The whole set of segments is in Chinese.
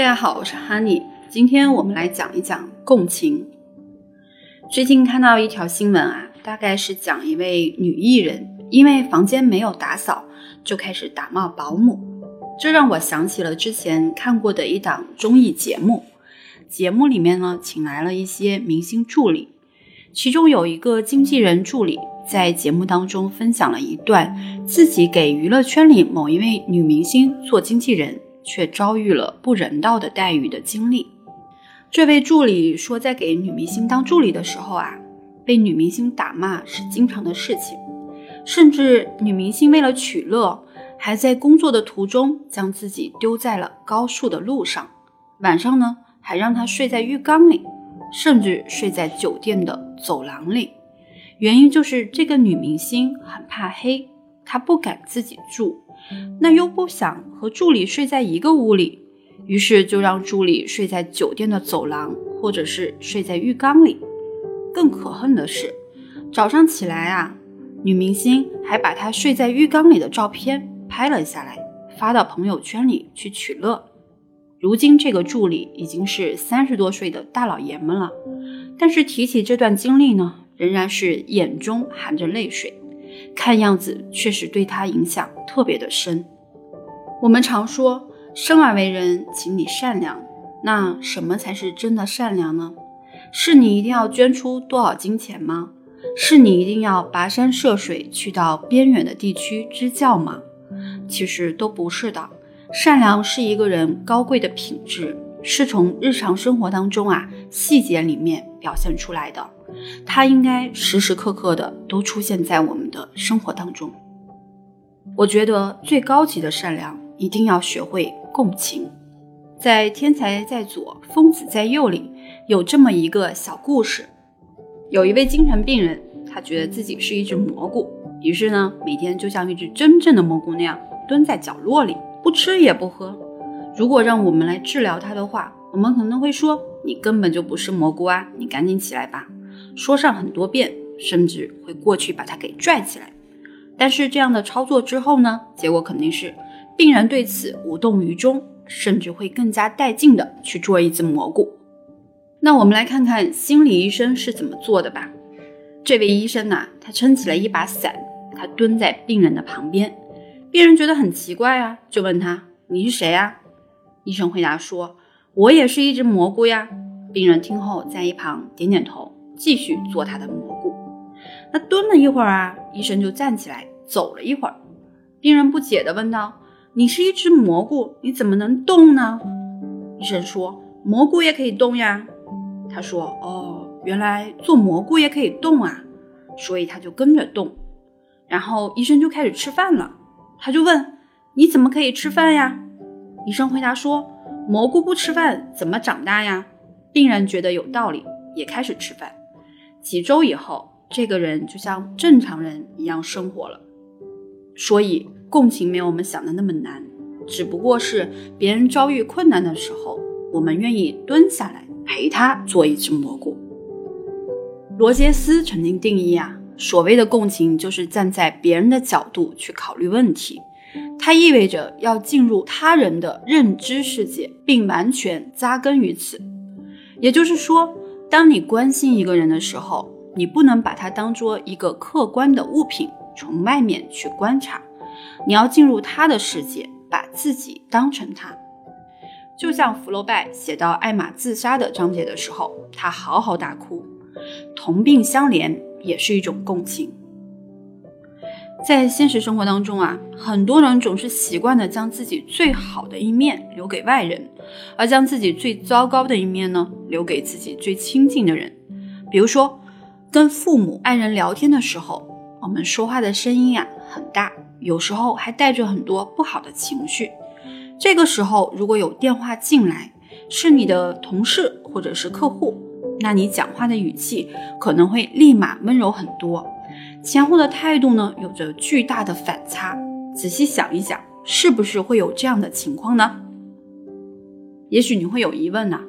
大家好，我是 Honey，。今天我们来讲一讲共情。最近看到一条新闻啊，大概是讲一位女艺人因为房间没有打扫，就开始打骂保姆。这让我想起了之前看过的一档综艺节目。节目里面呢，请来了一些明星助理，其中有一个经纪人助理在节目当中分享了一段自己给娱乐圈里某一位女明星做经纪人。却遭遇了不人道的待遇的经历。这位助理说，在给女明星当助理的时候啊，被女明星打骂是经常的事情，甚至女明星为了取乐，还在工作的途中将自己丢在了高速的路上，晚上呢还让她睡在浴缸里，甚至睡在酒店的走廊里。原因就是这个女明星很怕黑，她不敢自己住。那又不想和助理睡在一个屋里，于是就让助理睡在酒店的走廊，或者是睡在浴缸里。更可恨的是，早上起来啊，女明星还把她睡在浴缸里的照片拍了下来，发到朋友圈里去取乐。如今这个助理已经是三十多岁的大老爷们了，但是提起这段经历呢，仍然是眼中含着泪水。看样子确实对他影响特别的深。我们常说生而为人，请你善良。那什么才是真的善良呢？是你一定要捐出多少金钱吗？是你一定要跋山涉水去到边远的地区支教吗？其实都不是的。善良是一个人高贵的品质，是从日常生活当中啊细节里面表现出来的。它应该时时刻刻的都出现在我们的生活当中。我觉得最高级的善良一定要学会共情。在《天才在左，疯子在右》里有这么一个小故事：有一位精神病人，他觉得自己是一只蘑菇，于是呢，每天就像一只真正的蘑菇那样蹲在角落里，不吃也不喝。如果让我们来治疗他的话，我们可能会说：“你根本就不是蘑菇啊，你赶紧起来吧。”说上很多遍，甚至会过去把他给拽起来。但是这样的操作之后呢，结果肯定是病人对此无动于衷，甚至会更加带劲的去做一只蘑菇。那我们来看看心理医生是怎么做的吧。这位医生呢，他撑起了一把伞，他蹲在病人的旁边。病人觉得很奇怪啊，就问他：“你是谁呀？”医生回答说：“我也是一只蘑菇呀。”病人听后在一旁点点头。继续做他的蘑菇。那蹲了一会儿啊，医生就站起来走了一会儿。病人不解地问道：“你是一只蘑菇，你怎么能动呢？”医生说：“蘑菇也可以动呀。”他说：“哦，原来做蘑菇也可以动啊。”所以他就跟着动。然后医生就开始吃饭了。他就问：“你怎么可以吃饭呀？”医生回答说：“蘑菇不吃饭怎么长大呀？”病人觉得有道理，也开始吃饭。几周以后，这个人就像正常人一样生活了。所以，共情没有我们想的那么难，只不过是别人遭遇困难的时候，我们愿意蹲下来陪他做一只蘑菇。罗杰斯曾经定义啊，所谓的共情就是站在别人的角度去考虑问题，它意味着要进入他人的认知世界，并完全扎根于此。也就是说。当你关心一个人的时候，你不能把他当做一个客观的物品，从外面去观察，你要进入他的世界，把自己当成他。就像福楼拜写到艾玛自杀的章节的时候，他嚎啕大哭，同病相怜也是一种共情。在现实生活当中啊，很多人总是习惯的将自己最好的一面留给外人，而将自己最糟糕的一面呢，留给自己最亲近的人。比如说，跟父母、爱人聊天的时候，我们说话的声音呀很大，有时候还带着很多不好的情绪。这个时候，如果有电话进来，是你的同事或者是客户，那你讲话的语气可能会立马温柔很多。前后的态度呢，有着巨大的反差。仔细想一想，是不是会有这样的情况呢？也许你会有疑问呐，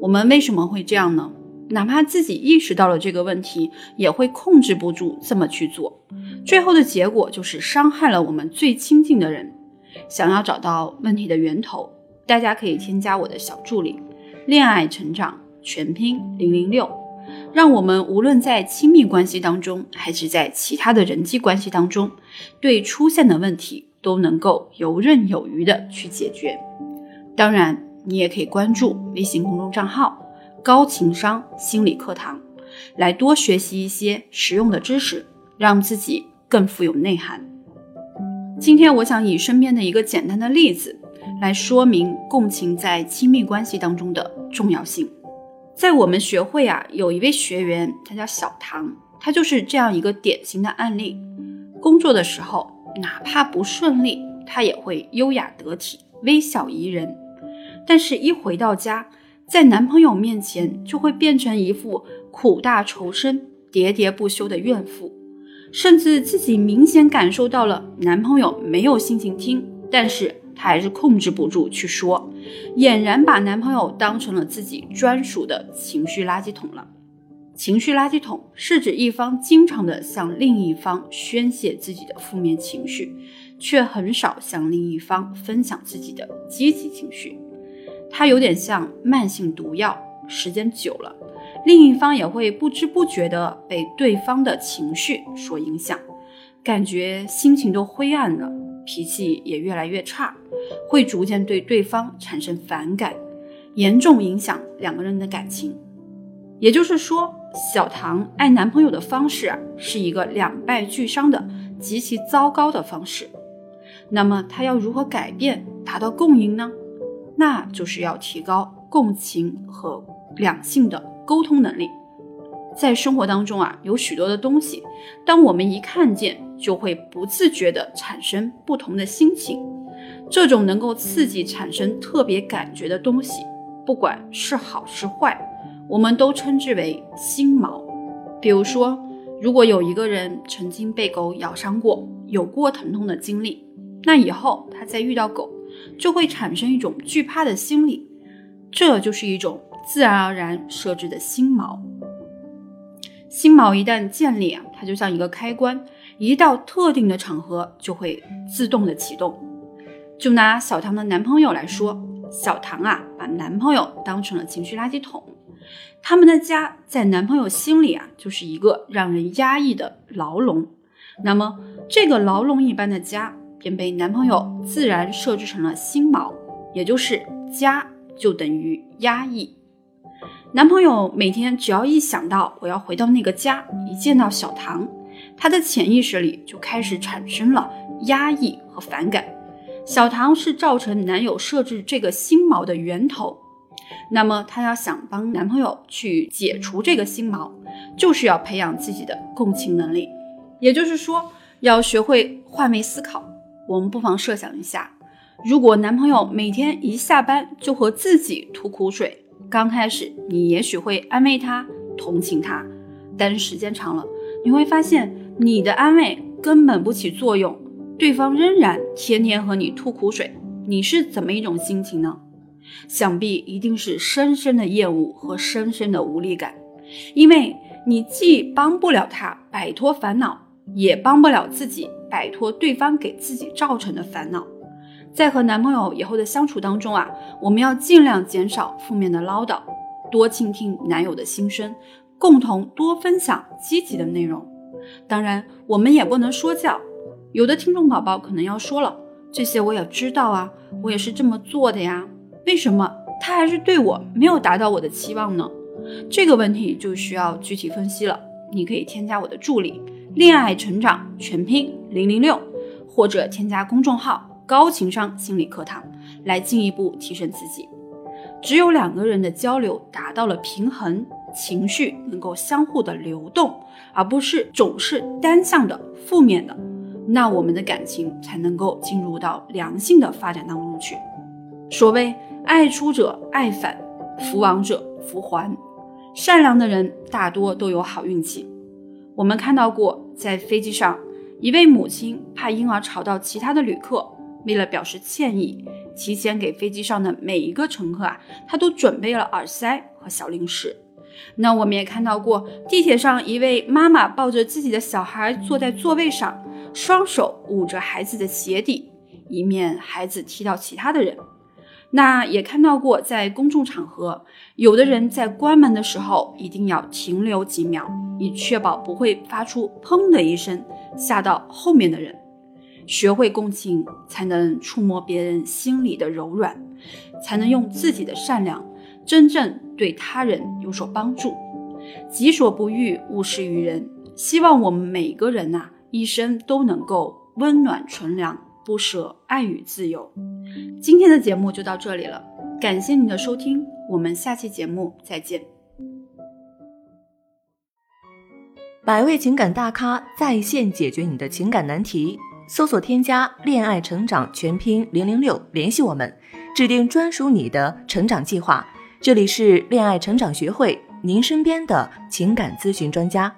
我们为什么会这样呢？哪怕自己意识到了这个问题，也会控制不住这么去做，最后的结果就是伤害了我们最亲近的人。想要找到问题的源头，大家可以添加我的小助理“恋爱成长全拼零零六”，让我们无论在亲密关系当中，还是在其他的人际关系当中，对出现的问题都能够游刃有余的去解决。当然，你也可以关注微信公众账号“高情商心理课堂”，来多学习一些实用的知识，让自己更富有内涵。今天我想以身边的一个简单的例子来说明共情在亲密关系当中的重要性。在我们学会啊，有一位学员，他叫小唐，他就是这样一个典型的案例。工作的时候，哪怕不顺利，他也会优雅得体、微笑宜人；但是，一回到家，在男朋友面前，就会变成一副苦大仇深、喋喋不休的怨妇。甚至自己明显感受到了男朋友没有心情听，但是她还是控制不住去说，俨然把男朋友当成了自己专属的情绪垃圾桶了。情绪垃圾桶是指一方经常的向另一方宣泄自己的负面情绪，却很少向另一方分享自己的积极情绪。它有点像慢性毒药，时间久了。另一方也会不知不觉的被对方的情绪所影响，感觉心情都灰暗了，脾气也越来越差，会逐渐对对方产生反感，严重影响两个人的感情。也就是说，小唐爱男朋友的方式啊，是一个两败俱伤的极其糟糕的方式。那么，他要如何改变，达到共赢呢？那就是要提高共情和两性的。沟通能力，在生活当中啊，有许多的东西，当我们一看见，就会不自觉地产生不同的心情。这种能够刺激产生特别感觉的东西，不管是好是坏，我们都称之为心锚。比如说，如果有一个人曾经被狗咬伤过，有过疼痛的经历，那以后他再遇到狗，就会产生一种惧怕的心理，这就是一种。自然而然设置的心锚，心锚一旦建立啊，它就像一个开关，一到特定的场合就会自动的启动。就拿小唐的男朋友来说，小唐啊，把男朋友当成了情绪垃圾桶，他们的家在男朋友心里啊，就是一个让人压抑的牢笼。那么这个牢笼一般的家，便被男朋友自然设置成了心锚，也就是家就等于压抑。男朋友每天只要一想到我要回到那个家，一见到小唐，他的潜意识里就开始产生了压抑和反感。小唐是造成男友设置这个心锚的源头，那么他要想帮男朋友去解除这个心锚，就是要培养自己的共情能力，也就是说要学会换位思考。我们不妨设想一下，如果男朋友每天一下班就和自己吐苦水。刚开始，你也许会安慰他、同情他，但是时间长了，你会发现你的安慰根本不起作用，对方仍然天天和你吐苦水，你是怎么一种心情呢？想必一定是深深的厌恶和深深的无力感，因为你既帮不了他摆脱烦恼，也帮不了自己摆脱对方给自己造成的烦恼。在和男朋友以后的相处当中啊，我们要尽量减少负面的唠叨，多倾听男友的心声，共同多分享积极的内容。当然，我们也不能说教。有的听众宝宝可能要说了，这些我也知道啊，我也是这么做的呀，为什么他还是对我没有达到我的期望呢？这个问题就需要具体分析了。你可以添加我的助理“恋爱成长全拼零零六”，或者添加公众号。高情商心理课堂来进一步提升自己。只有两个人的交流达到了平衡，情绪能够相互的流动，而不是总是单向的负面的，那我们的感情才能够进入到良性的发展当中去。所谓爱出者爱返，福往者福还。善良的人大多都有好运气。我们看到过，在飞机上，一位母亲怕婴儿吵到其他的旅客。为了表示歉意，提前给飞机上的每一个乘客啊，他都准备了耳塞和小零食。那我们也看到过，地铁上一位妈妈抱着自己的小孩坐在座位上，双手捂着孩子的鞋底，以免孩子踢到其他的人。那也看到过，在公众场合，有的人在关门的时候一定要停留几秒，以确保不会发出“砰”的一声，吓到后面的人。学会共情，才能触摸别人心里的柔软，才能用自己的善良，真正对他人有所帮助。己所不欲，勿施于人。希望我们每个人呐，一生都能够温暖纯良。不舍爱与自由。今天的节目就到这里了，感谢您的收听，我们下期节目再见。百位情感大咖在线解决你的情感难题，搜索添加“恋爱成长全拼零零六”，联系我们，制定专属你的成长计划。这里是恋爱成长学会，您身边的情感咨询专家。